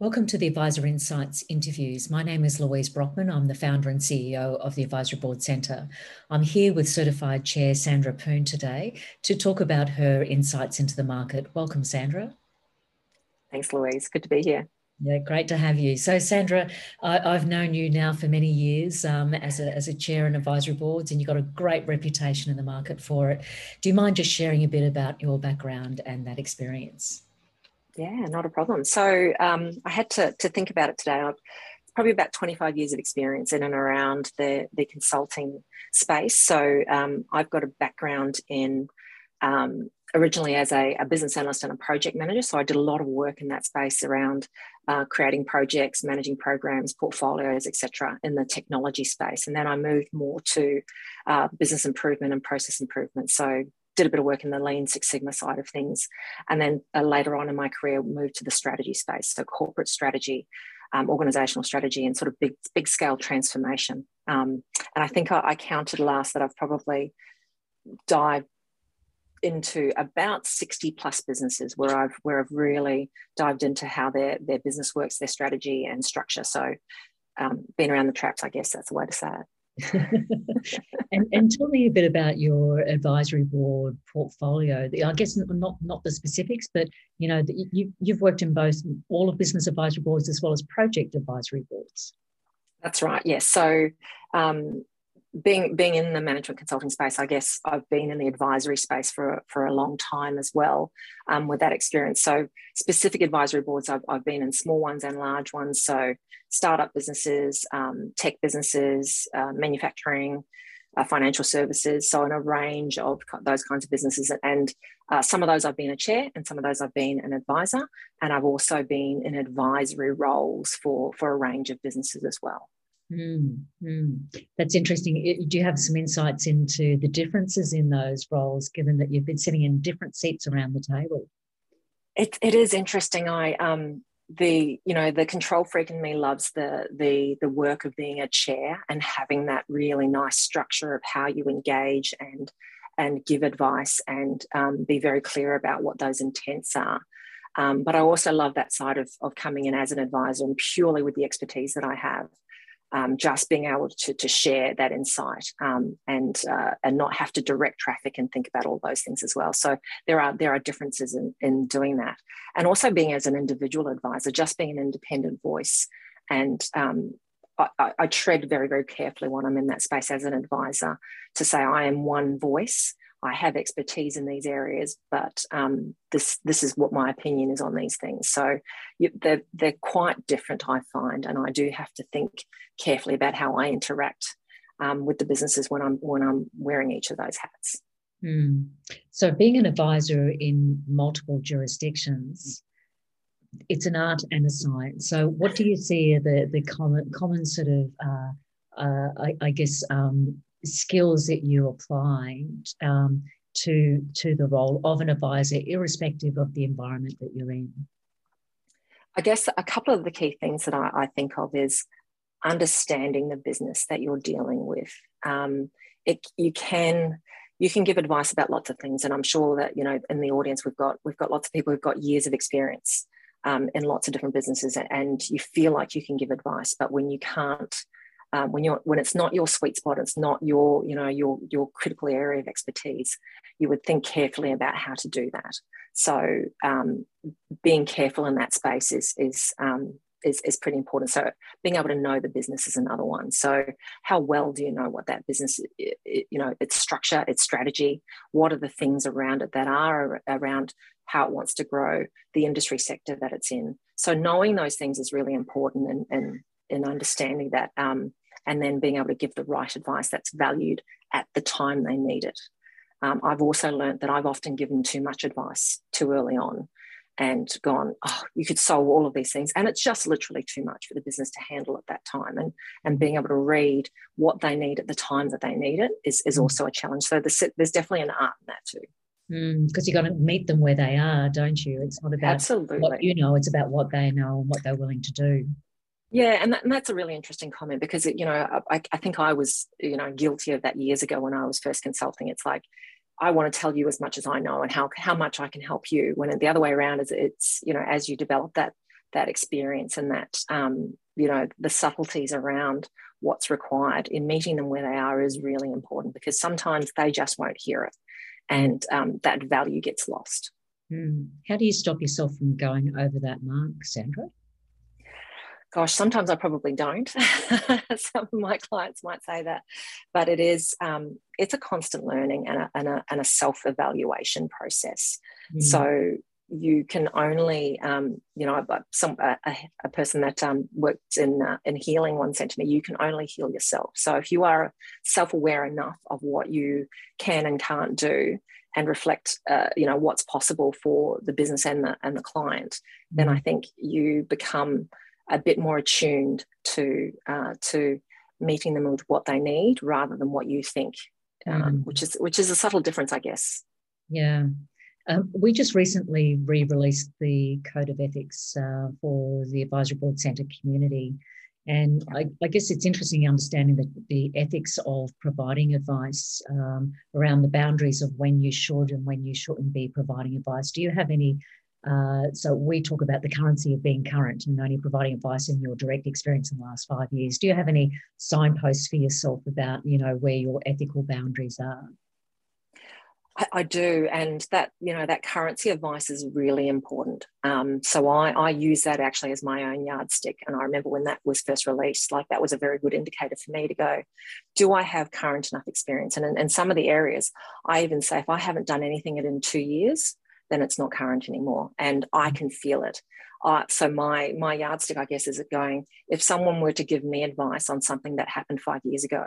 Welcome to the Advisor Insights interviews. My name is Louise Brockman. I'm the founder and CEO of the Advisory Board Centre. I'm here with Certified Chair Sandra Poon today to talk about her insights into the market. Welcome, Sandra. Thanks, Louise. Good to be here. Yeah, great to have you. So, Sandra, I, have known you now for many years um, as, a, as a chair in advisory boards, and you've got a great reputation in the market for it. Do you mind just sharing a bit about your background and that experience? Yeah, not a problem. So um, I had to, to think about it today. I've probably about 25 years of experience in and around the, the consulting space. So um, I've got a background in um, originally as a, a, business analyst and a project manager. So I did a lot of work in that space around uh, creating projects, managing programs, portfolios, etc., in the technology space. And then I moved more to uh, business improvement and process improvement. So did a bit of work in the lean six sigma side of things and then uh, later on in my career moved to the strategy space so corporate strategy um, organizational strategy and sort of big big scale transformation um, and i think I, I counted last that i've probably dived into about 60 plus businesses where I've where I've really dived into how their their business works, their strategy and structure. So um, been around the traps, I guess that's the way to say it. and, and tell me a bit about your advisory board portfolio. I guess not not the specifics, but you know you you've worked in both all of business advisory boards as well as project advisory boards. That's right. Yes. So um, being being in the management consulting space, I guess I've been in the advisory space for for a long time as well, um, with that experience. So specific advisory boards, I've, I've been in small ones and large ones. So startup businesses, um, tech businesses, uh, manufacturing, uh, financial services. So in a range of those kinds of businesses, and uh, some of those I've been a chair, and some of those I've been an advisor, and I've also been in advisory roles for for a range of businesses as well. Mm, mm. That's interesting. Do you have some insights into the differences in those roles, given that you've been sitting in different seats around the table? It, it is interesting. I um, the you know the control freak in me loves the the the work of being a chair and having that really nice structure of how you engage and and give advice and um, be very clear about what those intents are. Um, but I also love that side of, of coming in as an advisor and purely with the expertise that I have um, just being able to, to share that insight um, and uh, and not have to direct traffic and think about all those things as well. So there are there are differences in, in doing that, and also being as an individual advisor, just being an independent voice, and um, I, I, tread very very carefully when I'm in that space as an advisor to say I am one voice I have expertise in these areas, but um, this this is what my opinion is on these things. So you, they're they're quite different, I find, and I do have to think carefully about how I interact um, with the businesses when I'm when I'm wearing each of those hats. Mm. So being an advisor in multiple jurisdictions, it's an art and a science. So what do you see are the the common common sort of uh, uh, I, I, guess um, skills that you apply um, to to the role of an advisor, irrespective of the environment that you're in? I guess a couple of the key things that I, I think of is understanding the business that you're dealing with. Um, it, you can you can give advice about lots of things, and I'm sure that you know in the audience we've got we've got lots of people who've got years of experience um, in lots of different businesses, and you feel like you can give advice, but when you can't um, when you're when it's not your sweet spot it's not your you know your your critical area of expertise you would think carefully about how to do that so um, being careful in that space is is um, is, is pretty important. So being able to know the business is another one. So how well do you know what that business, you know, its structure, its strategy, what are the things around it that are around how it wants to grow, the industry sector that it's in. So knowing those things is really important and, and, and understanding that um, and then being able to give the right advice that's valued at the time they need it. Um, I've also learned that I've often given too much advice too early on and gone, oh, you could solve all of these things. And it's just literally too much for the business to handle at that time. And, and being able to read what they need at the time that they need it is, is mm. also a challenge. So there's, there's definitely an art in that too. Because mm, you've got to meet them where they are, don't you? It's not about Absolutely. what you know, it's about what they know and what they're willing to do. Yeah, and, that, and that's a really interesting comment because it, you know I, I think I was you know guilty of that years ago when I was first consulting. It's like I want to tell you as much as I know and how how much I can help you. When the other way around is it's you know as you develop that that experience and that um, you know the subtleties around what's required in meeting them where they are is really important because sometimes they just won't hear it and um, that value gets lost mm. how do you stop yourself from going over that mark sandra gosh sometimes i probably don't some of my clients might say that but it is um, it's a constant learning and a, and a, and a self-evaluation process mm. so you can only, um, you know, some a, a person that um, worked in uh, in healing one said to me, you can only heal yourself. So if you are self aware enough of what you can and can't do, and reflect, uh, you know, what's possible for the business and the and the client, mm-hmm. then I think you become a bit more attuned to uh, to meeting them with what they need rather than what you think, mm-hmm. which is which is a subtle difference, I guess. Yeah, um, we just recently re released the Code of Ethics uh, for the Advisory Board Centre community. And I, I, guess it's interesting understanding the, the ethics of providing advice um, around the boundaries of when you should and when you shouldn't be providing advice. Do you have any? Uh, so we talk about the currency of being current and only providing advice in your direct experience in the last five years. Do you have any signposts for yourself about, you know, where your ethical boundaries are? I, I, do, and that you know that currency advice is really important. Um, so I, I use that actually as my own yardstick, and I remember when that was first released, like that was a very good indicator for me to go, do I have current enough experience? And in some of the areas, I even say if I haven't done anything in two years, then it's not current anymore, and I can feel it. Uh, so my my yardstick, I guess, is it going? If someone were to give me advice on something that happened five years ago,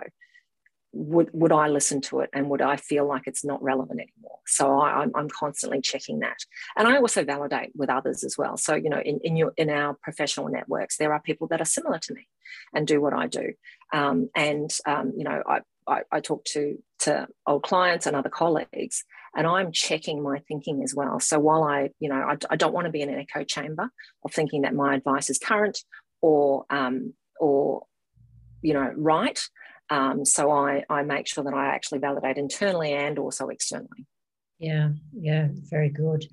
would would I listen to it and would I feel like it's not relevant anymore? So I, am I'm constantly checking that, and I also validate with others as well. So you know, in in your in our professional networks, there are people that are similar to me and do what I do, um, and um, you know, I, I I talk to to old clients and other colleagues, and I'm checking my thinking as well. So while I you know I, I don't want to be in an echo chamber of thinking that my advice is current or um, or you know right um, so I, I make sure that I actually validate internally and also externally. Yeah, yeah, very good.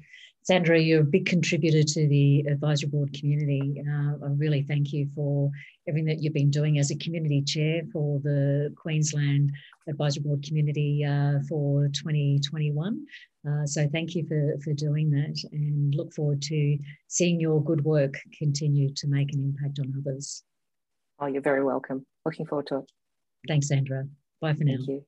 Sandra, you're a big contributor to the advisory board community. Uh, I really thank you for everything that you've been doing as a community chair for the Queensland Advisory Board community uh, for 2021. Uh, so thank you for, for doing that and look forward to seeing your good work continue to make an impact on others. Oh, you're very welcome. Looking forward to it. Thanks, Sandra. Bye for now. Thank you.